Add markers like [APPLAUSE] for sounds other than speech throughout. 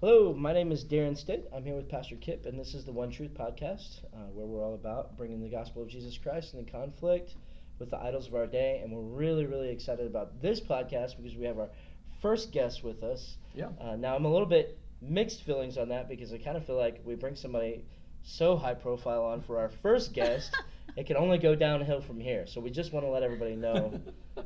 Hello, my name is Darren Stitt. I'm here with Pastor Kip, and this is the One Truth podcast, uh, where we're all about bringing the gospel of Jesus Christ into conflict with the idols of our day. And we're really, really excited about this podcast because we have our first guest with us. Yeah. Uh, now, I'm a little bit mixed feelings on that because I kind of feel like we bring somebody so high profile on for our first guest, [LAUGHS] it can only go downhill from here. So we just want to let everybody know. [LAUGHS]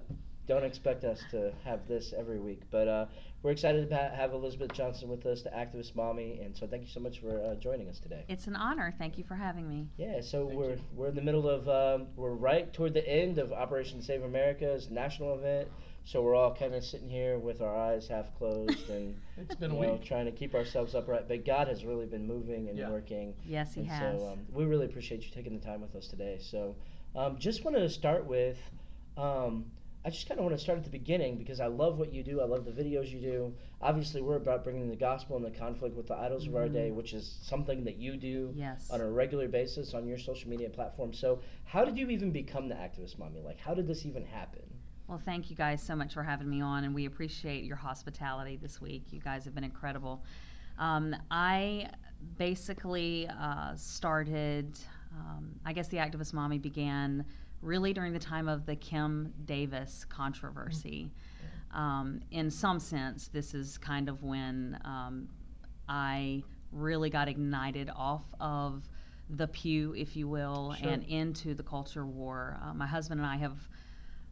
don't expect us to have this every week, but uh, we're excited to have Elizabeth Johnston with us, the activist mommy, and so thank you so much for uh, joining us today. It's an honor. Thank you for having me. Yeah, so Thank we're you. we're in the middle of um, we're right toward the end of Operation Save America's national event. So we're all kind of sitting here with our eyes half closed and [LAUGHS] It's been a you know, week. trying to keep ourselves upright. But God has really been moving and Yeah. working. Yes, he and has. So um, we really appreciate you taking the time with us today. So um, just wanted to start with, um, I just kind of want to start at the beginning because I love what you do. I love the videos you do. Obviously, we're about bringing the gospel and the conflict with the idols of our day, Mm-hmm. which is something that you do yes. on a regular basis on your social media platform. So how did you even become the activist mommy? Like, how did this even happen? Well, thank you guys so much for having me on, and we appreciate your hospitality this week. You guys have been incredible. Um, I basically uh, started, um, I guess the Activist Mommy began really during the time of the Kim Davis controversy. Um, in some sense, this is kind of when um, I really got ignited off of the pew, if you will, Sure. and into the culture war. Uh, my husband and I have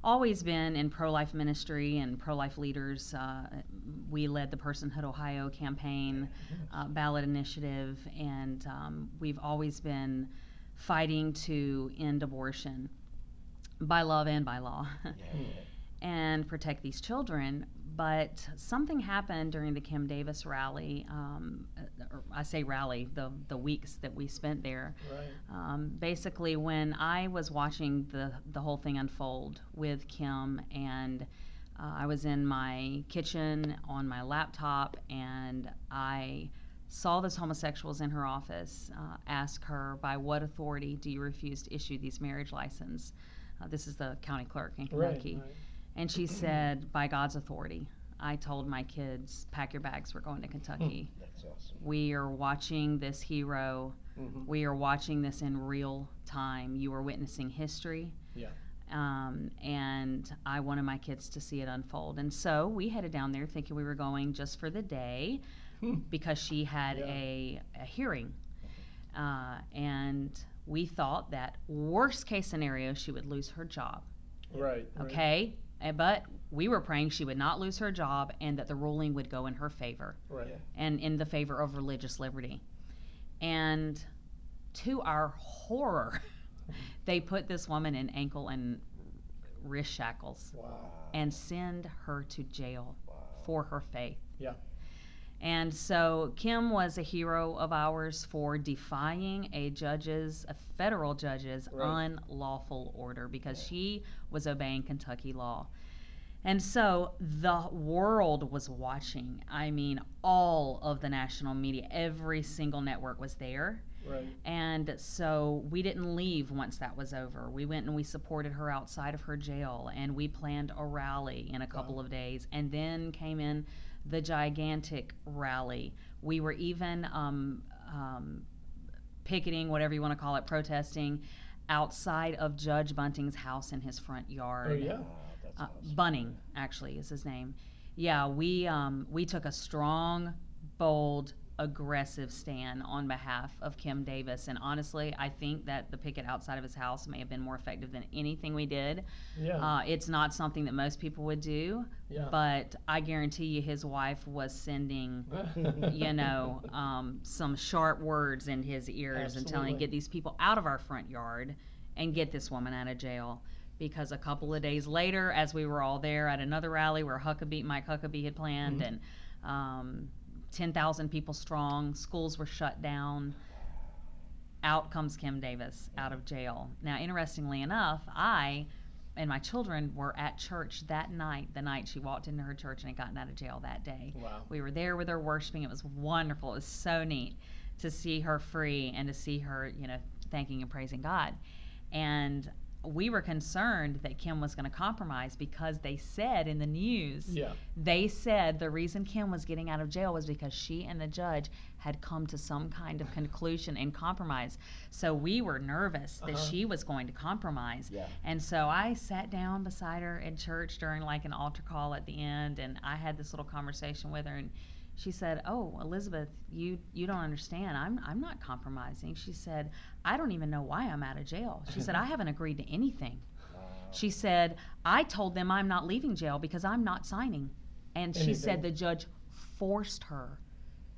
always been in pro life ministry and pro life leaders. Uh, we led the Personhood Ohio campaign, uh, ballot initiative, and um, we've always been fighting to end abortion by love and by law [LAUGHS] and protect these children. But something happened during the Kim Davis rally. Um, I say rally, the, the weeks that we spent there. Right. Um, basically, when I was watching the, the whole thing unfold with Kim, and uh, I was in my kitchen on my laptop, and I saw those homosexuals in her office uh, ask her, By what authority do you refuse to issue these marriage license? Uh, this is the county clerk in Kentucky. right. And she [CLEARS THROAT] said, By God's authority. I told my kids, Pack your bags, we're going to Kentucky. That's awesome. We are watching this hero Mhm. we are watching this in real time. You are witnessing history. Yeah. Um, and I wanted my kids to see it unfold. And so we headed down there thinking we were going just for the day because she had Yeah. a, a hearing. Uh, and we thought that worst case scenario, she would lose her job. Right. right. Okay. Uh, But we were praying she would not lose her job and that the ruling would go in her favor Right. Yeah. and in the favor of religious liberty. And to our horror, [LAUGHS] they put this woman in ankle and wrist shackles Wow. and send her to jail Wow. for her faith. Yeah. And so Kim was a hero of ours for defying a judge's, a federal judge's Right. unlawful order because she was obeying Kentucky law. And so the world was watching. I mean, all of the national media, every single network was there. Right. And so we didn't leave once that was over. We went and we supported her outside of her jail and we planned a rally in a couple Wow. of days. And then came in the gigantic rally. We were even um, um, picketing, whatever you want to call it, protesting outside of Judge Bunting's house in his front yard. Oh yeah. Uh, awesome. Bunning, actually, is his name. Yeah, we um, we took a strong, bold, aggressive stand on behalf of Kim Davis, and honestly, I think that the picket outside of his house may have been more effective than anything we did. Yeah. Uh, it's not something that most people would do, yeah. but I guarantee you, his wife was sending [LAUGHS] you know, um, some sharp words in his ears and telling him, Absolutely. get these people out of our front yard and get this woman out of jail. Because a couple of days later, as we were all there at another rally where Huckabee, Mike Huckabee had planned, Mhm. and um, 10,000 people strong, schools were shut down. Out comes Kim Davis out of jail. Now, interestingly enough, I and my children were at church that night, the night she walked into her church and had gotten out of jail that day. wow. We were there with her worshiping. It was wonderful. It was so neat to see her free and to see her, you know, thanking and praising God. And we were concerned that Kim was going to compromise because they said in the news, Yeah. they said the reason Kim was getting out of jail was because she and the judge had come to some kind of conclusion and compromise. So we were nervous that Uh-huh. she was going to compromise. Yeah. And so I sat down beside her in church during like an altar call at the end, and I had this little conversation with her, and she said, "Oh, Elizabeth, you you don't understand. I'm I'm not compromising." She said, "I don't even know why I'm out of jail." She said, "I [LAUGHS] haven't agreed to anything." Wow. She said, "I told them I'm not leaving jail because I'm not signing," and she said the judge forced her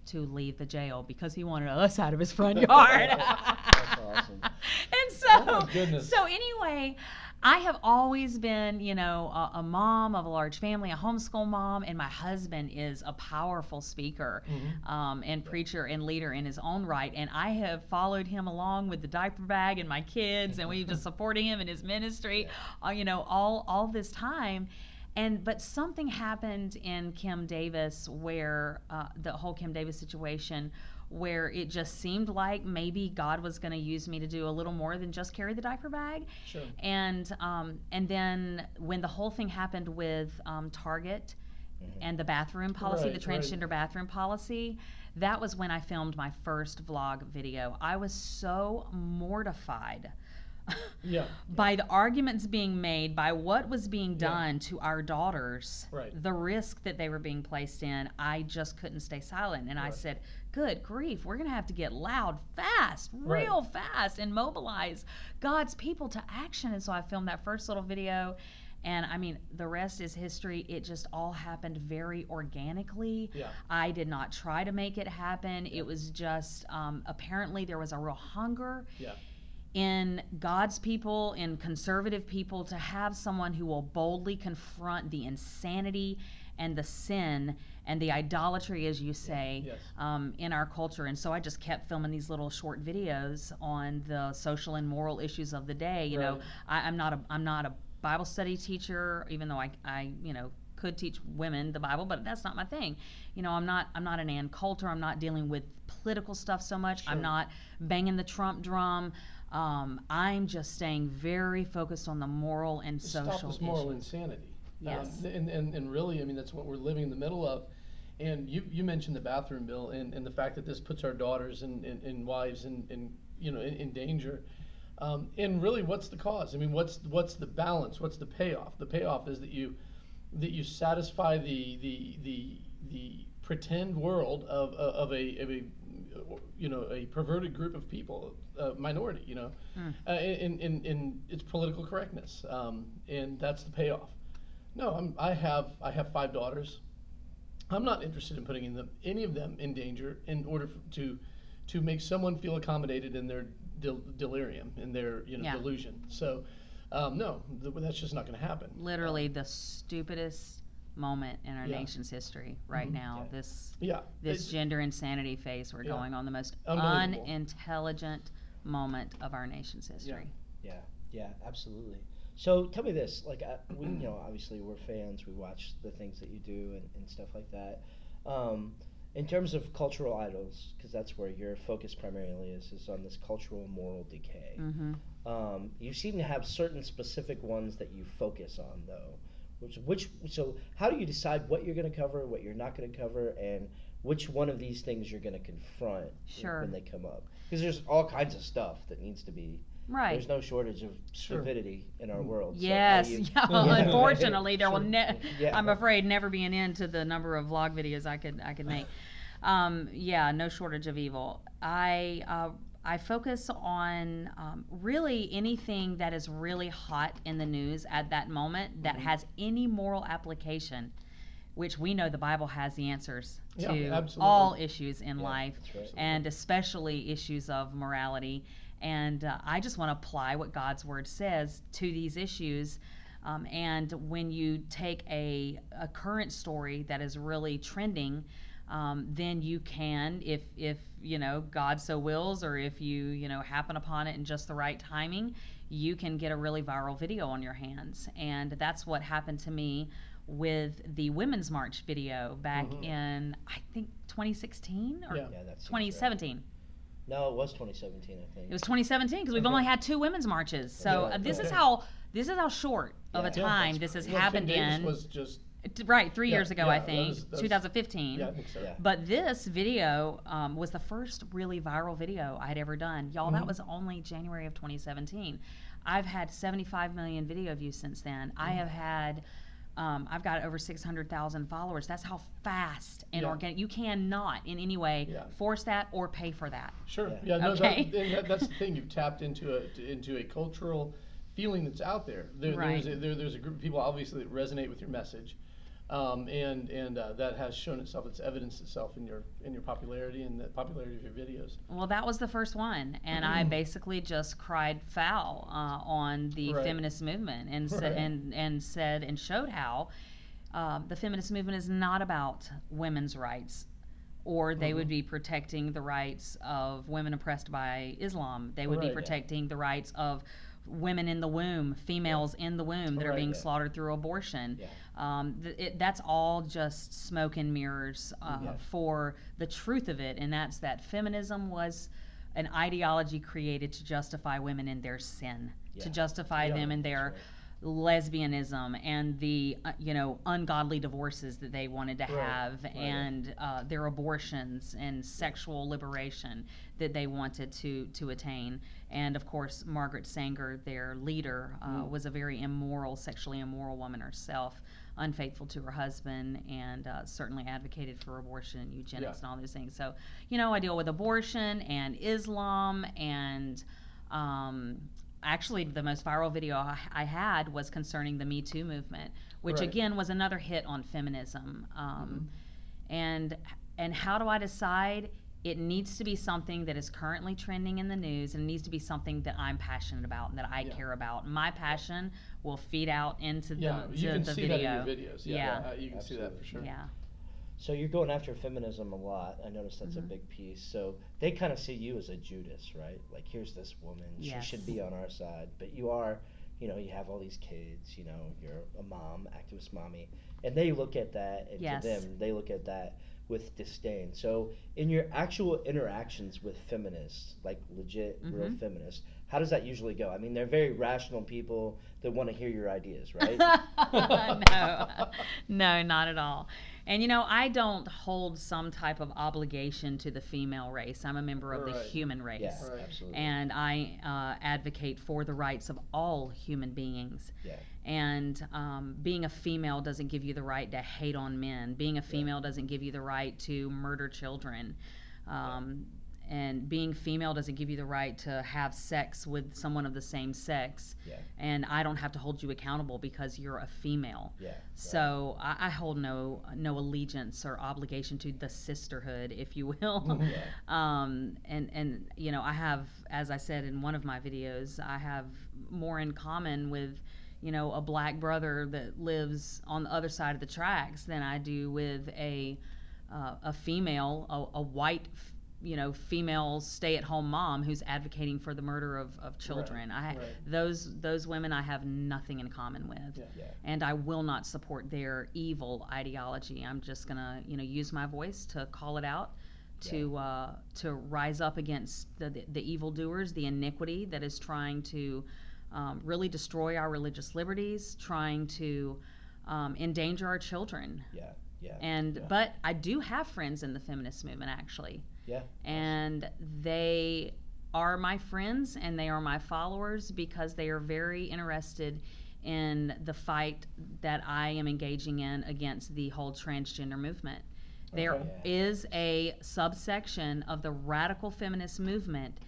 to leave the jail because he wanted us out of his front [LAUGHS] yard. That's awesome. [LAUGHS] and so, Oh so anyway, I have always been, you know, a, a mom of a large family, a homeschool mom, and my husband is a powerful speaker Mhm. um, and preacher and leader in his own right. And I have followed him along with the diaper bag and my kids, and we've just [LAUGHS] supporting him in his ministry, uh, you know, all all this time. And but something happened in Kim Davis where uh, the whole Kim Davis situation, where it just seemed like maybe God was going to use me to do a little more than just carry the diaper bag. Sure. And um, and then when the whole thing happened with um, Target and the bathroom policy, the Right, right. transgender bathroom policy, that was when I filmed my first vlog video. I was so mortified. [LAUGHS] Yeah. by the arguments being made, by what was being Yeah. done to our daughters, Right. the risk that they were being placed in, I just couldn't stay silent. And I said, Good grief, we're going to have to get loud fast, Right. real fast, and mobilize God's people to action. And so I filmed that first little video. And I mean, the rest is history. It just all happened very organically. Yeah. I did not try to make it happen. It was just um, apparently there was a real hunger Yeah. in God's people, in conservative people, to have someone who will boldly confront the insanity and the sin and the idolatry, as you say, Yes. um, in our culture. And so I just kept filming these little short videos on the social and moral issues of the day. You know, Right. I, I'm not a I'm not a Bible study teacher, even though I, I you know could teach women the Bible, but that's not my thing. You know, I'm not I'm not an Ann Coulter. I'm not dealing with political stuff so much. I'm not banging the Trump drum. Um, I'm just staying very focused on the moral and social Stop this moral insanity. Yes. Um, and, and, and really, I mean, that's what we're living in the middle of. And you, you mentioned the bathroom bill and, and the fact that this puts our daughters and, and, and wives in, in, you know, in, in danger. Um, and really, what's the cause? I mean, what's what's the balance? What's the payoff? The payoff is that you that you satisfy the the the, the pretend world of, of of a of a you know a perverted group of people, uh, minority, you know, Mm. uh, in, in in its political correctness, um, and that's the payoff. No, I'm, I have I have five daughters. I'm not interested in putting in them, any of them in danger in order to to make someone feel accommodated in their del- delirium, in their you know Yeah. delusion. So, um, no, th- that's just not going to happen. Literally the stupidest moment in our Yeah. nation's history right Mhm. now. Yeah. This Yeah, this it's- gender insanity phase we're Yeah. going on the most Unbelievable. unintelligent moment of our nation's history. Yeah, yeah, absolutely. So tell me this, like, uh, we, you know, obviously we're fans. We watch the things that you do and, and stuff like that. Um, in terms of cultural idols, because that's where your focus primarily is, is on this cultural moral decay. Mm-hmm. Um, you seem to have certain specific ones that you focus on, though. Which, which, so how do you decide what you're going to cover, what you're not going to cover, and which one of these things you're going to confront Sure. when they come up? Because there's all kinds of stuff that needs to be. Right. There's no shortage of Sure. stupidity in our world. so how Yes, you- [LAUGHS] yeah, unfortunately, there will ne- Yeah. I'm afraid never be an end to the number of vlog videos I could I could make. [LAUGHS] Um, yeah, no shortage of evil. I uh, I focus on um, really anything that is really hot in the news at that moment that Mhm. has any moral application, which we know the Bible has the answers Yeah, to absolutely. all issues in Yeah, life that's right. and especially issues of morality. And uh, I just want to apply what God's word says to these issues. Um, and when you take a, a current story that is really trending, um, then you can, if if you know God so wills, or if you you know happen upon it in just the right timing, you can get a really viral video on your hands. And that's what happened to me with the Women's March video back Mhm. in I think 2016 or Yeah. Yeah, that's 2017. No, it was 2017, I think. It was 2017 because we've Okay. only had two women's marches. So Yeah, uh, this is how this is how short of a Yeah. Yeah, time this has Well, Kim happened Davis in. was just Right, three Yeah, years ago, yeah, I that think, was- that was- 2015. yeah, I think so. Yeah. But this video um, was the first really viral video I had ever done. Y'all, that Mhm. was only January of 2017. I've had 75 million video views since then. I Mm-hmm. have had, um, I've got over 600,000 followers. That's how fast and Yeah. organic. You cannot in any way Yeah. force that or pay for that. Sure. Yeah. Yeah. no, Okay. that, that, that's the [LAUGHS] thing. You've tapped into a into a cultural feeling that's out there. there Right. There's a, there, there's a group of people obviously that resonate with your message, um, and and uh, that has shown itself. It's evidenced itself in your in your popularity and the popularity of your videos. Well, that was the first one, and I basically just cried foul uh, on the Right. feminist movement and Right. and and said and showed how uh, the feminist movement is not about women's rights, or they would Mhm. be protecting the rights of women oppressed by Islam. They would Right, be yeah. protecting the rights of women in the womb, females in the womb that are being yeah. slaughtered through abortion. Yeah. Um, th- it, that's all just smoke and mirrors uh, Yeah. for the truth of it, and that's that feminism was an ideology created to justify women in their sin, to justify Yeah, them in their. Lesbianism and the uh, you know ungodly divorces that they wanted to Right, have right. and uh, their abortions and sexual liberation that they wanted to to attain and of course Margaret Sanger their leader uh, Mm. was a very immoral sexually immoral woman herself unfaithful to her husband and uh, certainly advocated for abortion and eugenics Yeah. and all those things so you know I deal with abortion and Islam and um, actually the most viral video I, I had was concerning the Me Too movement, which Right. again was another hit on feminism. Um, And and how do I decide? It needs to be something that is currently trending in the news, and it needs to be something that I'm passionate about and that I Yeah. care about. My passion will feed out into the, Yeah, you to can the see video. that in your videos. Yeah, Yeah. uh, you can see that for sure. Yeah. So you're going after feminism a lot. I noticed that's Mhm. a big piece. So they kind of see you as a Judas, right? Like here's this woman, Yes. she should be on our side, but you are, you know, you have all these kids. You know, you're a mom, activist mommy, and they look at that, and Yes. to them, they look at that with disdain. So in your actual interactions with feminists, like legit real Mhm. feminists, how does that usually go? I mean, they're very rational people that want to hear your ideas, [LAUGHS] right? no, [LAUGHS] no, not at all. And you know, I don't hold some type of obligation to the female race. I'm a member of the human race. yeah, Right. And I uh, advocate for the rights of all human beings. Yeah. And um, being a female doesn't give you the right to hate on men. Being a female doesn't give you the right to murder children. Um, And being female doesn't give you the right to have sex with someone of the same sex. Yeah. And I don't have to hold you accountable because you're a female. yeah. right. So I, I hold no no allegiance or obligation to the sisterhood, if you will. [LAUGHS] Yeah. um, and and you know I have, as I said in one of my videos, I have more in common with you know a black brother that lives on the other side of the tracks than I do with a uh, a female, a, a white. f- You know, female stay-at-home mom who's advocating for the murder of, of children. I right. those those women I have nothing in common with Yeah. Yeah. and I will not support their evil ideology. I'm just gonna, you know, use my voice to call it out, to uh, to rise up against the, the the evildoers, the iniquity that is trying to um, really destroy our religious liberties, trying to um, endanger our children. Yeah. Yeah. And yeah. but I do have friends in the feminist movement actually yeah. and they are my friends and they are my followers because they are very interested in the fight that I am engaging in against the whole transgender movement. There Okay. is a subsection of the radical feminist movement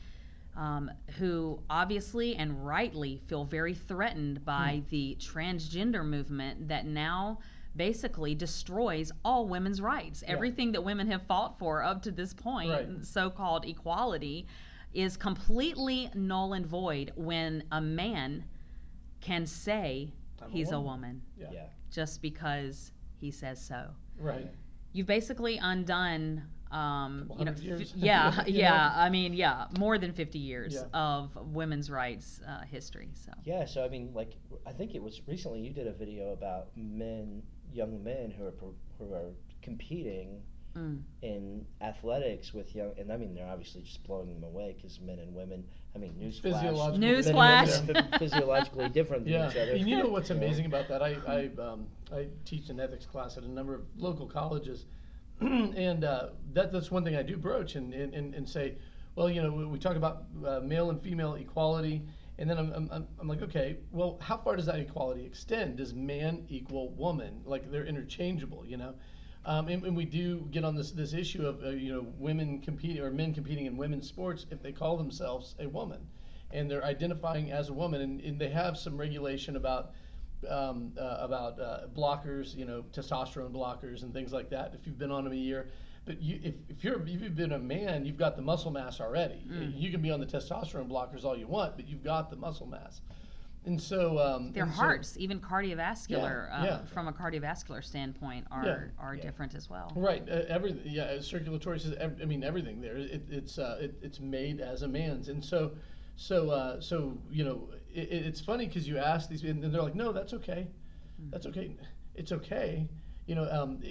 um, who obviously and rightly feel very threatened by the transgender movement that now basically destroys all women's rights. Yeah. Everything that women have fought for up to this point, Right. so called equality, is completely null and void when a man can say I'm he's a woman. woman Yeah. Yeah. just because he says so. Right. You've basically undone, um, you know, years. f- [LAUGHS] yeah, [LAUGHS] Yeah. yeah. I mean, yeah, more than 50 years Yeah. of women's rights uh, history. So. Yeah, so I mean, like, I think it was recently you did a video about men, young men who are who are competing Mm. in athletics with young, and I mean they're obviously just blowing them away because men and women. I mean, newsflash. Physiological men and women Newsflash. are physiologically different than Yeah, each other. and you know what's Yeah. amazing about that? I I, um, I teach an ethics class at a number of local colleges, [CLEARS THROAT] and uh, that that's one thing I do broach and and, and, and say, well, you know, we, we talk about uh, male and female equality, and then I'm, I'm- I'm like, okay, well, how far does that equality extend? Does man equal woman? Like they're interchangeable, you know? Um, and, and we do get on this this issue of uh, you know women competing or men competing in women's sports if they call themselves a woman, and they're identifying as a woman, and, and they have some regulation about um, uh, about uh, blockers, you know, testosterone blockers and things like that. If you've been on them a year, but you, if, if you're if you've been a man, you've got the muscle mass already. You can be on the testosterone blockers all you want, but you've got the muscle mass. And so um, Their and so- hearts, even cardiovascular, Yeah, uh, yeah. from a cardiovascular standpoint, are Yeah, are different as well. Right, uh, every yeah, circulatory I mean, everything there. It, it's uh, it, it's made as a man's, and so so uh, so you know, it, it- it's funny because you ask these, and they're like, no, that's okay, that's okay, it's okay, you know. Um,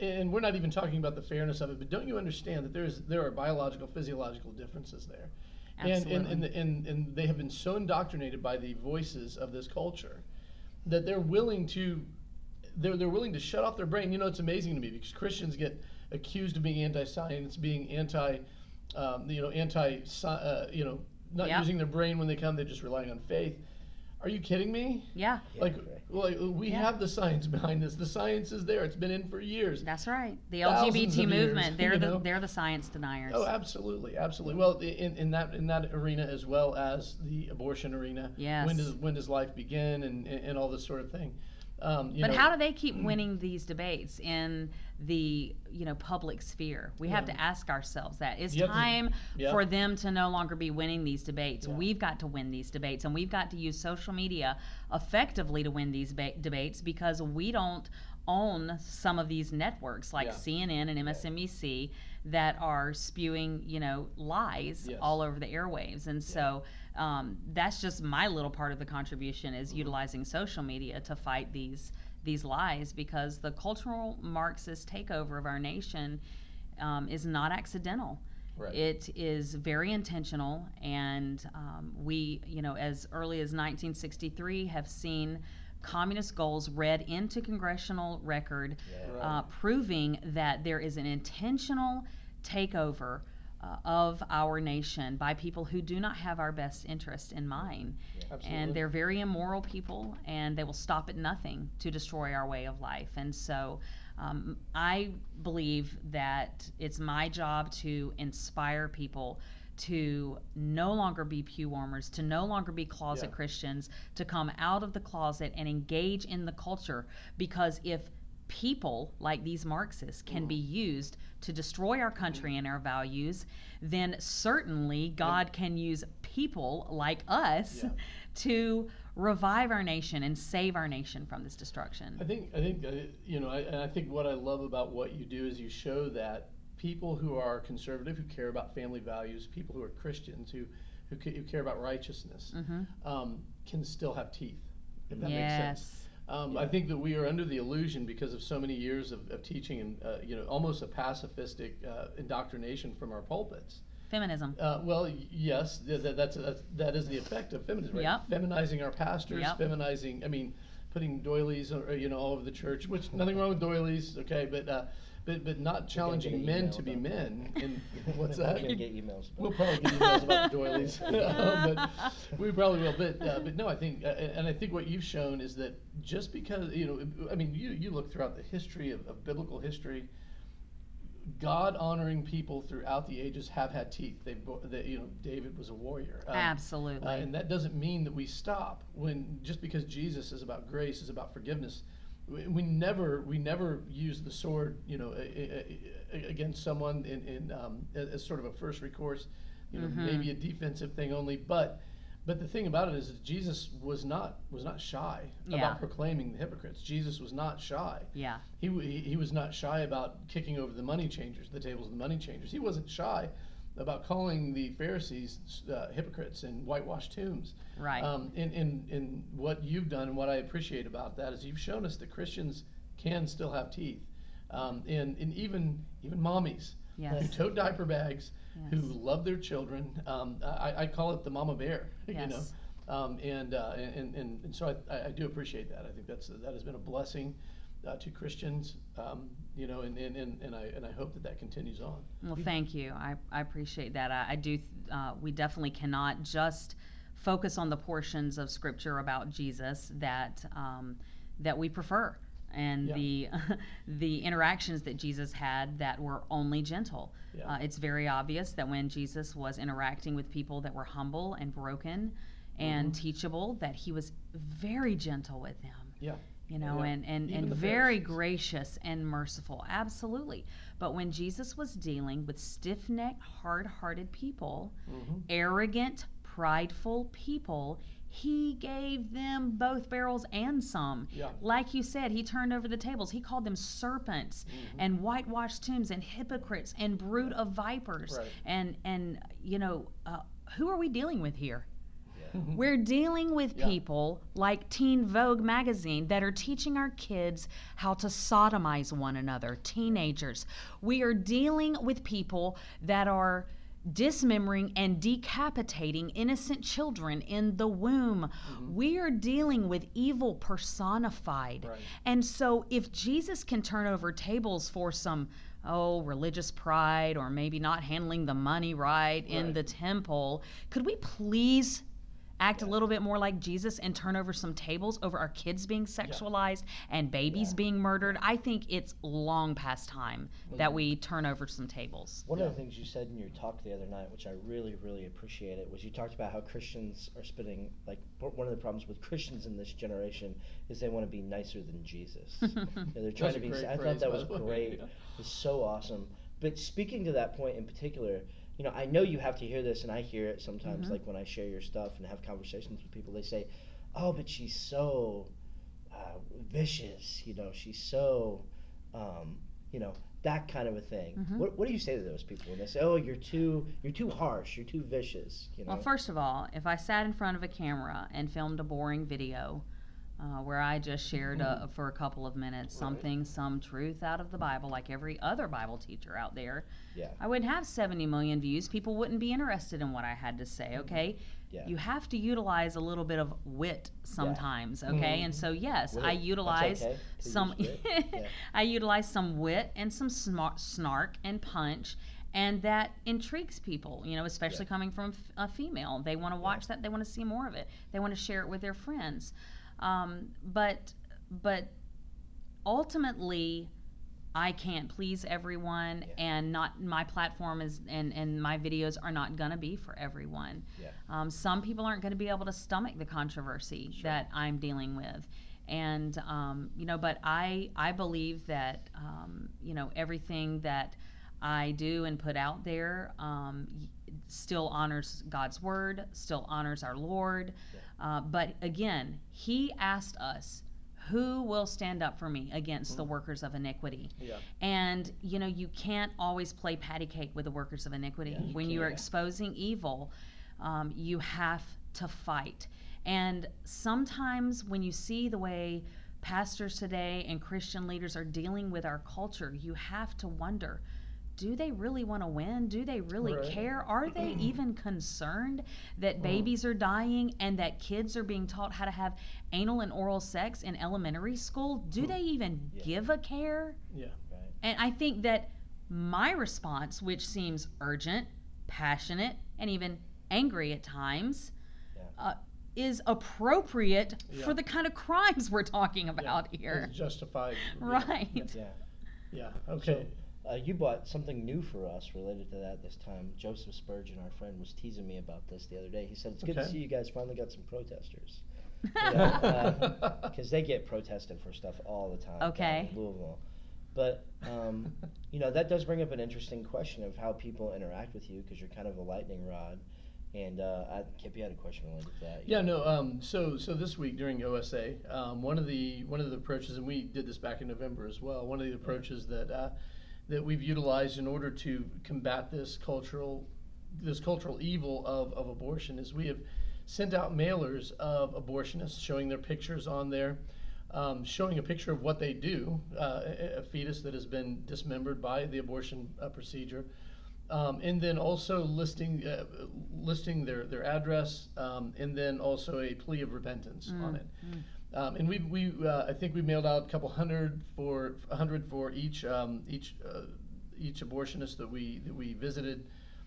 and we're not even talking about the fairness of it, but don't you understand that there's there are biological, physiological differences there, and and, and and and they have been so indoctrinated by the voices of this culture that they're willing to they're, they're willing to shut off their brain. You know, it's amazing to me because Christians get accused of being anti-science, being anti, um, you know, anti, uh, you know, not Yeah. using their brain when they come. They're just relying on faith. Are you kidding me? Yeah, Yeah, like, like we Yeah. have the science behind this. The science is there. It's been in for years. that's right. The Thousands LGBT of years, [LAUGHS] movement, they're the know? they're the science deniers. Oh, absolutely, absolutely. Well, in, in that in that arena as well as the abortion arena. Yes. When does when does life begin and and, and all this sort of thing. Um, you but know, how do they keep winning these debates in the you know public sphere? We have to ask ourselves that. It's to- time yeah. for them to no longer be winning these debates. Yeah. We've got to win these debates, and we've got to use social media effectively to win these ba- debates because we don't own some of these networks like Yeah. CNN and MSNBC that are spewing, you know, lies Yes. all over the airwaves. And so um, that's just my little part of the contribution is Mm-hmm. utilizing social media to fight these these lies because the cultural Marxist takeover of our nation um, is not accidental. Right. It is very intentional, and um, we, you know, as early as 1963, have seen communist goals read into congressional record, Yeah. Right. uh, proving that there is an intentional takeover uh, of our nation by people who do not have our best interest in mind. Absolutely. And they're very immoral people, and they will stop at nothing to destroy our way of life. And so um, I believe that it's my job to inspire people to no longer be pew warmers, to no longer be closet Yeah. Christians, to come out of the closet and engage in the culture. Because if people like these Marxists can be used to destroy our country and our values, then certainly God can use people like us Yeah. [LAUGHS] to revive our nation and save our nation from this destruction. I think I think uh, you know, I, and I think what I love about what you do is you show that people who are conservative, who care about family values, people who are Christians, who who, who care about righteousness, hmm um, can still have teeth. If that makes sense. Yes. Um, I think that we are under the illusion because of so many years of, of teaching and uh, you know almost a pacifistic uh, indoctrination from our pulpits. Feminism. Uh, well, yes, th- th- that's, that's that is the effect of feminism, right? Yep. Feminizing our pastors, Yep. feminizing. I mean, putting doilies, or, you know, all over the church. Which nothing wrong with doilies, okay, but uh, but but not challenging men to be men. And [LAUGHS] what's We're that? gonna get emails. We'll probably get emails about the doilies, Um, [LAUGHS] [LAUGHS] but we probably will. But uh, but no, I think, uh, and I think what you've shown is that just because you know, I mean, you you look throughout the history of, of biblical history. God honoring people throughout the ages have had teeth. They, they you know, David was a warrior. Um, Absolutely. uh, and that doesn't mean that we stop when just because Jesus is about grace is about forgiveness. We, we never we never use the sword, you know, a- a- a- against someone in, in um, as, sort of a first recourse, you know, Mhm. maybe a defensive thing only. But but the thing about it is that Jesus was not was not shy Yeah. about proclaiming the hypocrites. Jesus was not shy. yeah. He, he he was not shy about kicking over the money changers, the tables of the money changers. He wasn't shy about calling the Pharisees uh, hypocrites and whitewashed tombs. Right. Um, and, and, and what you've done and what I appreciate about that is you've shown us that Christians can still have teeth. um, and and even even mommies who tote diaper bags, who love their children. Um, I, I call it the mama bear, [LAUGHS] you know. Um, and, uh, and, and, and so I- I, I do appreciate that. I think that's that has been a blessing uh, to Christians, um, you know, and, and, and, and I and I hope that that continues on. Well, thank you. I, I appreciate that. I, I do. Uh, we definitely cannot just focus on the portions of Scripture about Jesus that um, that we prefer, and Yeah. the [LAUGHS] the interactions that Jesus had that were only gentle. Yeah. Uh, it's very obvious that when Jesus was interacting with people that were humble and broken and Mhm. teachable, that he was very gentle with them Yeah. You know, Yeah. and, and, Even and very Pharisees. gracious and merciful. Absolutely. But when Jesus was dealing with stiff necked, hard hearted people, hmm arrogant, prideful people, he gave them both barrels and some. Yeah. Like you said, he turned over the tables. He called them serpents Mhm. and whitewashed tombs and hypocrites and brood of vipers. Right. And, and, you know, uh, who are we dealing with here? Mhm. We're dealing with Yeah. people like Teen Vogue magazine that are teaching our kids how to sodomize one another, teenagers. We are dealing with people that are dismembering and decapitating innocent children in the womb. We are dealing with evil personified. Right. And so if Jesus can turn over tables for some oh religious pride or maybe not handling the money right, in the temple, could we please act a little bit more like Jesus and turn over some tables over our kids being sexualized and babies Yeah. being murdered? I think it's long past time that we turn over some tables. One Yeah. of the things you said in your talk the other night, which I really, really appreciated, was you talked about how Christians are spending like one of the problems with Christians in this generation is they want to be nicer than Jesus. [LAUGHS] You know, they're trying That's to be. I thought that was great. Yeah. [LAUGHS] It's so awesome. But speaking to that point in particular, you know, I know you have to hear this, and I hear it sometimes, Mhm. like when I share your stuff and have conversations with people. They say, "Oh, but she's so uh, vicious," you know, she's so, um, you know, that kind of a thing. Mhm. What, what do you say to those people when they say, "Oh, you're too, you're too harsh, you're too vicious"? You know. Well, first of all, if I sat in front of a camera and filmed a boring video uh, where I just shared uh for a couple of minutes Right. something, some truth out of the Bible, like every other Bible teacher out there, Yeah. I wouldn't have 70 million views. People wouldn't be interested in what I had to say, okay? Yeah. You have to utilize a little bit of wit sometimes, okay? And so, yes, Wit, I utilize okay some. [LAUGHS] Yeah. I utilize some wit and some smart snark and punch and that intrigues people you know especially Yeah. coming from a female they want to watch that they want to see more of it they want to share it with their friends um, but but ultimately I can't please everyone Yeah. and not my platform is and and my videos are not going to be for everyone Yeah. um, some people aren't going to be able to stomach the controversy Sure. that I'm dealing with and um, you know but I I believe that um, you know everything that I do and put out there um, still honors God's word still honors our Lord uh, but again he asked us who will stand up for me against the workers of iniquity? Yeah. and you know you can't always play patty cake with the workers of iniquity. Yeah, you when you are exposing evil um, you have to fight. And sometimes when you see the way pastors today and christian leaders are dealing with our culture you have to wonder do they really want to win? Do they really Right. care? Are they even concerned that babies are dying and that kids are being taught how to have anal and oral sex in elementary school? Do they even Yeah. give a care? Yeah. Right. And I think that my response, which seems urgent, passionate, and even angry at times, Yeah. uh, is appropriate Yeah. for the kind of crimes we're talking about [LAUGHS] Yeah. here. It's justified. Right. Yeah. Yeah. Okay. Uh, you bought something new for us related to that this time. Joseph Spurgeon, our friend, was teasing me about this the other day. He said it's good to see you guys finally got some protesters. [LAUGHS] Because they get protested for stuff all the time. Okay. in Louisville. But, um, [LAUGHS] you know, that does bring up an interesting question of how people interact with you because you're kind of a lightning rod. And uh, I, Kip, you had a question related to that. Yeah, no. Um, so, so this week during OSA, um, one of the one of the approaches, and we did this back in November as well. One of the approaches that uh, that we've utilized in order to combat this cultural this cultural evil of, of abortion is we have sent out mailers of abortionists showing their pictures on there. um, showing a picture of what they do, uh, a, a fetus that has been dismembered by the abortion uh, procedure, um, and then also listing uh, listing their their address, um, and then also a plea of repentance on it. Um, and we we uh, I think we mailed out a couple hundred for a hundred for each um, each uh, each abortionist that we that we visited.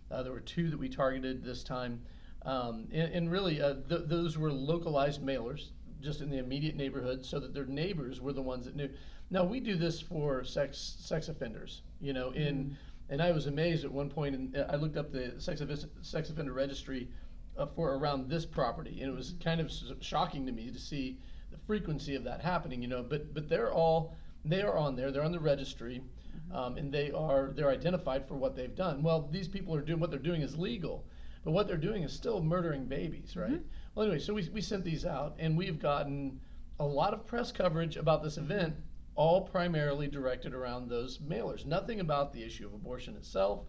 Uh, there were two that we targeted this time, um, and, and really uh, th- those were localized mailers just in the immediate neighborhood, so that their neighbors were the ones that knew. Now we do this for sex sex offenders, you know. In and I was amazed at one point, and I looked up the sex, sex offender registry uh, for around this property, and it was kind of shocking to me to see the frequency of that happening. You know, but but they're all they are on there. They're on the registry, um, and they are they're identified for what they've done. Well, these people are doing what they're doing is legal, but what they're doing is still murdering babies, right? Well, anyway, so we we sent these out, and we've gotten a lot of press coverage about this event, all primarily directed around those mailers. Nothing about the issue of abortion itself.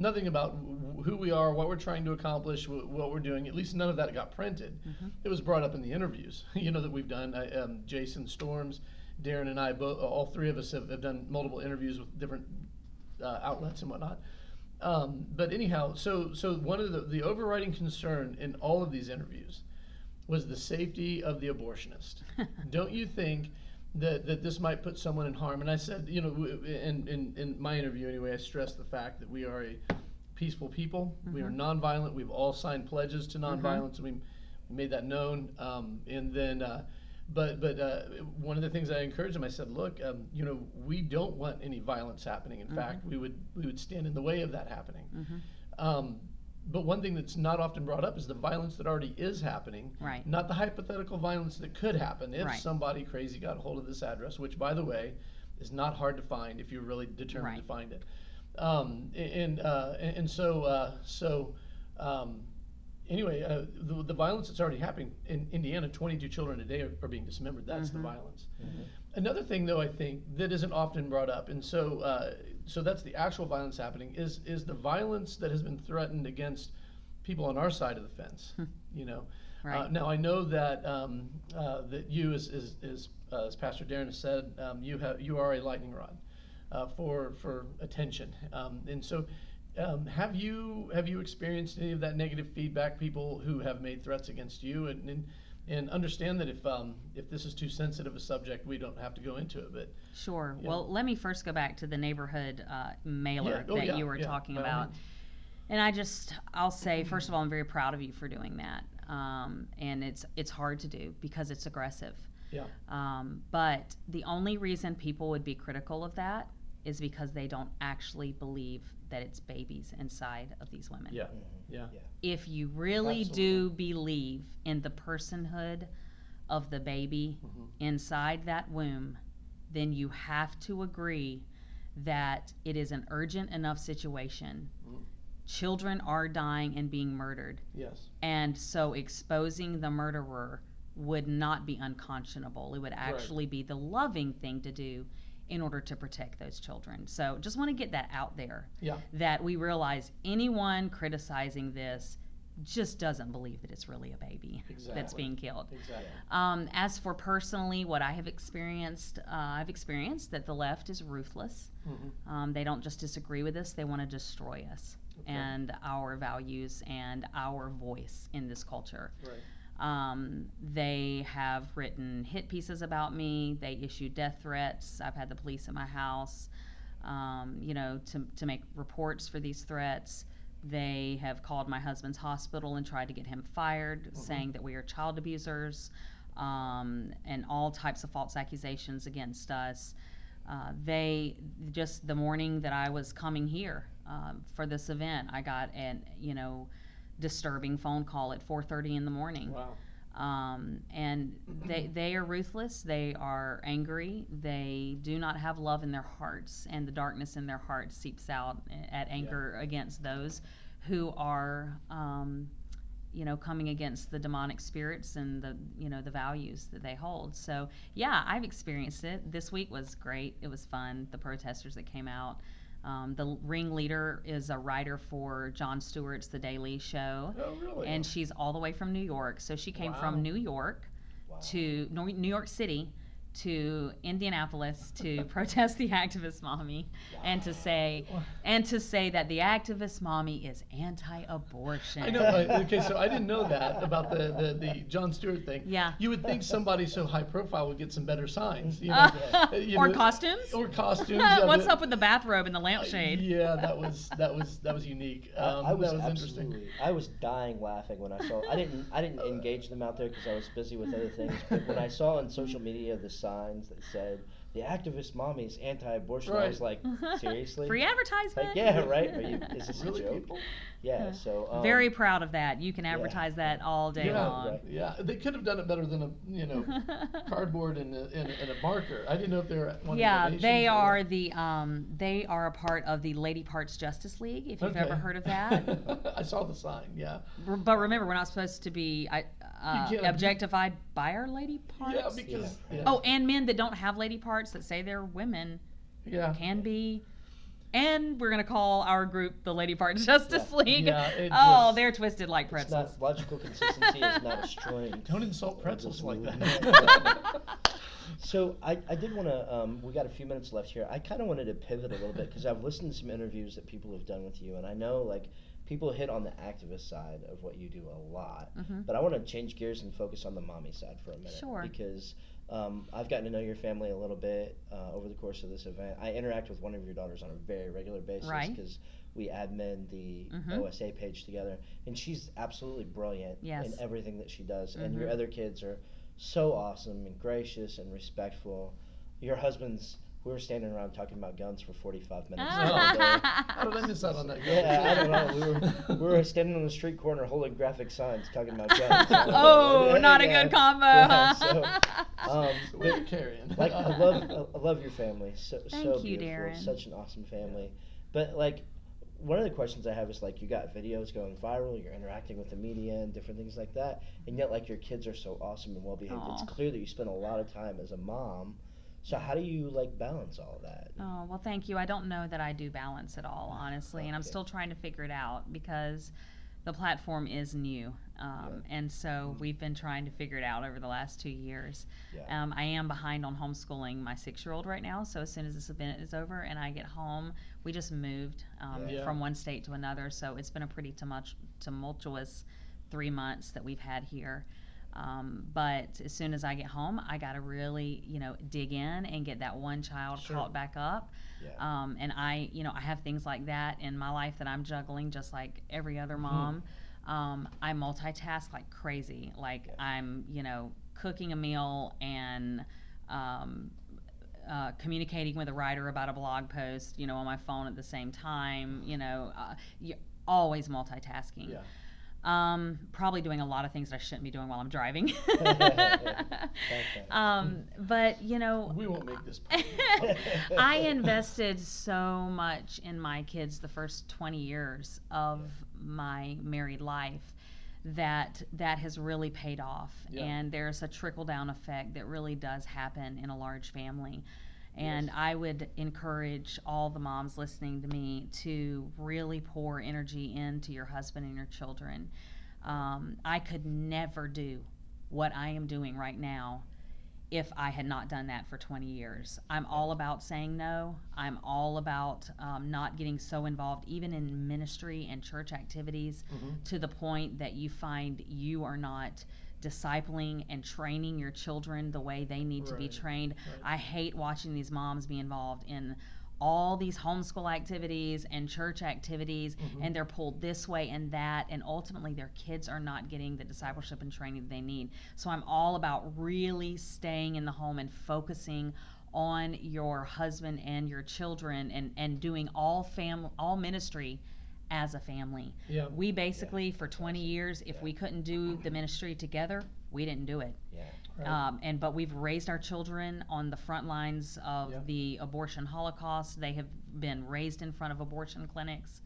Nothing about who we are, what we're trying to accomplish, what we're doing. At least none of that got printed. It was brought up in the interviews, [LAUGHS] you know, that we've done. I, um, Jason Storms, Darren, and I, both, all three of us have, have done multiple interviews with different uh, outlets and whatnot. Um, but anyhow, so so one of the, the overriding concern in all of these interviews was the safety of the abortionist. [LAUGHS] Don't you think that, that this might put someone in harm? And I said, you know, in, in, in my interview anyway, I stressed the fact that we are a peaceful people. We are nonviolent. We've all signed pledges to nonviolence, and we made that known. Um, and then, uh, but but uh, one of the things I encouraged them, I said, look, um, you know, we don't want any violence happening. In fact, we would we would stand in the way of that happening. Um, but one thing that's not often brought up is the violence that already is happening, Right. not the hypothetical violence that could happen if Right. somebody crazy got a hold of this address, which, by the way, is not hard to find if you're really determined to find it. Um, and, uh, and and so uh, so um, anyway, uh, the, the violence that's already happening in Indiana, 22 children a day are, are being dismembered. That's the violence. Another thing, though, I think that isn't often brought up, and so uh, so that's the actual violence happening is is the violence that has been threatened against people on our side of the fence. you know, uh, Right. now I know that um, uh, that you, as as, as, uh, as Pastor Darren has said, um, you have you are a lightning rod uh, for for attention, um, and so. Um, have you have you experienced any of that negative feedback? People who have made threats against you, and and, and understand that if um, if this is too sensitive a subject, we don't have to go into it. But Sure. Yeah. Well, let me first go back to the neighborhood uh, mailer Yeah. Oh, that yeah, you were yeah, talking by about. means. And I just, I'll say, first of all, I'm very proud of you for doing that. Um, and it's it's hard to do because it's aggressive. Yeah. Um, but the only reason people would be critical of that is because they don't actually believe that it's babies inside of these women. Yeah. Yeah. If you really Absolutely. do believe in the personhood of the baby Mhm. inside that womb, then you have to agree that it is an urgent enough situation. Mhm. Children are dying and being murdered. Yes. And so exposing the murderer would not be unconscionable. It would actually be the loving thing to do in order to protect those children. So just want to get that out there Yeah. that we realize anyone criticizing this just doesn't believe that it's really a baby that's being killed. Exactly. Um, as for personally, what I have experienced, uh, I've experienced that the left is ruthless. Mhm. Um, they don't just disagree with us, they want to destroy us Okay. and our values and our voice in this culture. Right. Um, they have written hit pieces about me. They issue death threats. I've had the police at my house, um, you know, to, to make reports for these threats. They have called my husband's hospital and tried to get him fired, saying that we are child abusers, um, and all types of false accusations against us. Uh, they just the morning that I was coming here um, for this event, I got an you know disturbing phone call at 4:30 in the morning. Wow. Um, and they [CLEARS THROAT] they are ruthless. They are angry. They do not have love in their hearts, and the darkness in their hearts seeps out at anger against those who are, um, you know, coming against the demonic spirits and the you know the values that they hold. So yeah, I've experienced it. This week was great. It was fun. The protesters that came out. Um, the ringleader is a writer for Jon Stewart's The Daily Show Oh, really? and she's all the way from New York. So she came Wow. from New York Wow. to New York City to Indianapolis to [LAUGHS] protest the activist mommy and to say and to say that the activist mommy is anti-abortion. I know. Okay, so I didn't know that about the, the, the Jon Stewart thing. Yeah. You would think somebody so high profile would get some better signs. You know, Uh, [LAUGHS] you or know, costumes. Or costumes. [LAUGHS] What's up with the bathrobe and the uh, lampshade? Yeah, that was that was that was unique. I- Um, I was that was absolutely. interesting. I was dying laughing when I saw. I didn't. I didn't engage them out there because I was busy with other things. But when I saw on social media the signs that said the activist mommy is anti-abortion, I was like, [LAUGHS] seriously? Free advertisement. Like, yeah, right. Are you, is this [LAUGHS] Really, a joke? people? Yeah. So um, Very proud of that. You can advertise that all day Yeah, long. right. Yeah, they could have done it better than a you know [LAUGHS] cardboard and a, and, and a marker. I didn't know if they were. wanting Yeah, donations they or- are the um, they are a part of the Lady Parts Justice League. If you've ever heard of that, I saw the sign. Yeah. But remember, we're not supposed to be I- uh, can't- objectified by our lady parts. Yeah, because yeah. oh, and men that don't have lady parts that say they're women yeah. can be. And we're gonna call our group the Lady Parts Justice Yeah. League. Yeah, it [LAUGHS] oh, just- they're twisted like It's not logical consistency is not a strength. [LAUGHS] Don't insult pretzels like that. [LAUGHS] So I, I did want to. Um, we got a few minutes left here. I kind of wanted to pivot a little bit because I've listened to some interviews that people have done with you, and I know like people hit on the activist side of what you do a lot. Mhm. But I want to change gears and focus on the mommy side for a minute. Sure. Because um, I've gotten to know your family a little bit uh, over the course of this event. I interact with one of your daughters on a very regular basis Right. because we admin the Mhm. OSA page together, and she's absolutely brilliant Yes. in everything that she does. And your Mhm. other kids are so awesome and gracious and respectful. Your husband's. We were standing around talking about guns for 45 minutes. the. [LAUGHS] How did I miss out on that? Yeah, I don't know. We were we were [LAUGHS] standing on the street corner holding graphic signs talking about guns. [LAUGHS] oh, not a good combo. Right, huh? so, um, So what are but, carrying? like I love I love your family. So Thank so you, beautiful. Darren. Such an awesome family. But like one of the questions I have is like you got videos going viral, you're interacting with the media and different things like that, and yet like your kids are so awesome and well behaved. It's clear that you spend a lot of time as a mom. So how do you like balance all that? Oh, well, thank you. I don't know that I do balance at all, honestly, and I'm still trying to figure it out because the platform is new. Um, And so we've been trying to figure it out over the last two years. Yeah. Um, I am behind on homeschooling my six year old right now. So as soon as this event is over and I get home, we just moved um, Yeah. from one state to another. So it's been a pretty tumultuous three months that we've had here. Um, but as soon as I get home, I got to really, you know, dig in and get that one child Sure. caught back up. Yeah. Um, and I, you know, I have things like that in my life that I'm juggling just like every other Mhm. mom. Um, I multitask like crazy. Like Yeah. I'm, you know, cooking a meal and um, uh, communicating with a writer about a blog post, you know, on my phone at the same time. You know, uh, you always multitasking. Yeah. Um, probably doing a lot of things that I shouldn't be doing while I'm driving. [LAUGHS] [LAUGHS] Um, but you know, We won't make this. [LAUGHS] I invested so much in my kids the first 20 years of my married life that that has really paid off Yeah. and there's a trickle down effect that really does happen in a large family and Yes. I would encourage all the moms listening to me to really pour energy into your husband and your children. Um, I could never do what I am doing right now if I had not done that for 20 years. I'm all about saying no. I'm all about um, not getting so involved, even in ministry and church activities, Mhm. to the point that you find you are not discipling and training your children the way they need to be trained. right. I hate watching these moms be involved in all these homeschool activities and church activities Mhm. and they're pulled this way and that and ultimately their kids are not getting the discipleship and training that they need so i'm all about really staying in the home and focusing on your husband and your children and and doing all fam all ministry as a family Yeah. we basically for 20 awesome. years if Yeah. we couldn't do the ministry together we didn't do it yeah. Right. um, and but we've raised our children on the front lines of Yeah. the abortion holocaust. They have been raised in front of abortion clinics.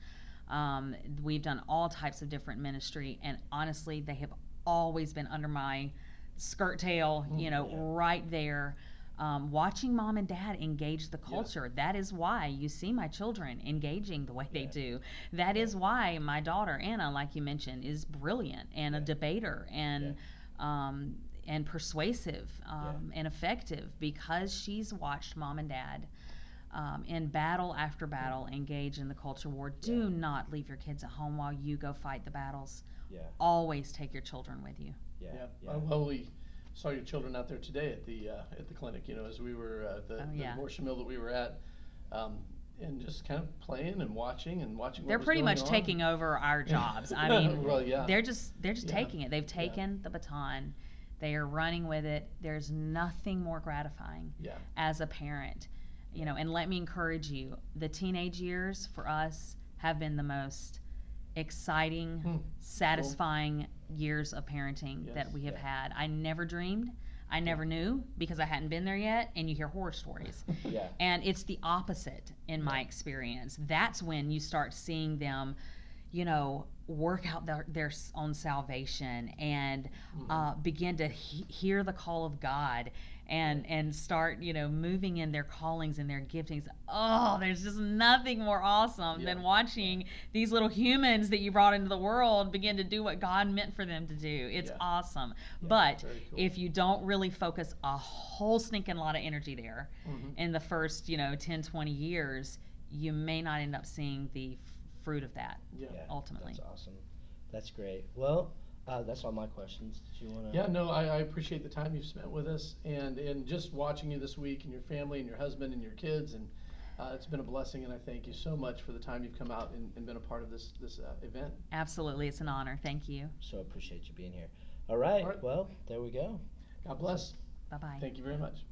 Um, we've done all types of different ministry, and honestly, they have always been under my skirt tail. You know, Yeah. right there. Um, watching mom and dad engage the culture. That is why you see my children engaging the way they Yeah. do. That is why my daughter Anna, like you mentioned, is brilliant and a debater and um, and persuasive um, and effective because she's watched mom and dad um, in battle after battle engage in the culture war. Do Yeah. not leave your kids at home while you go fight the battles. Yeah. Always take your children with you. Yeah. Yeah. yeah. Uh, well, we saw your children out there today at the uh, at the clinic. You know, as we were uh, the, Oh, the abortion mill that we were at, um, and just kind of playing and watching and watching. They're pretty much on. taking over our [LAUGHS] jobs. I mean, [LAUGHS] well, yeah. they're just they're just Yeah. taking it. They've taken the baton. They are running with it. There's nothing more gratifying yeah. as a parent. You know, and let me encourage you, the teenage years for us have been the most exciting, Hmm. satisfying years of parenting that we have Yeah. had. I never dreamed, I never knew because I hadn't been there yet, and you hear horror stories. [LAUGHS] Yeah. And it's the opposite in my experience. That's when you start seeing them, you know, work out their, their own salvation and Mhm. uh, begin to he- hear the call of God and and start, you know, moving in their callings and their giftings. Oh, there's just nothing more awesome Yeah. than watching these little humans that you brought into the world begin to do what God meant for them to do. It's Yeah. awesome. Yeah, but cool. if you don't really focus a whole stinking lot of energy there, Mhm. in the first, you know, 10, 20 years, you may not end up seeing the fruit of that. Yeah. ultimately. That's awesome. That's great. Well, uh, that's all my questions. Did you want to? Yeah, no, I, I appreciate the time you've spent with us and, and just watching you this week and your family and your husband and your kids. And uh, it's been a blessing, and I thank you so much for the time you've come out and, and been a part of this, this uh, event. Absolutely. It's an honor. Thank you. So appreciate you being here. All right. All right. Well, there we go. God bless. Bye bye. Thank you very much.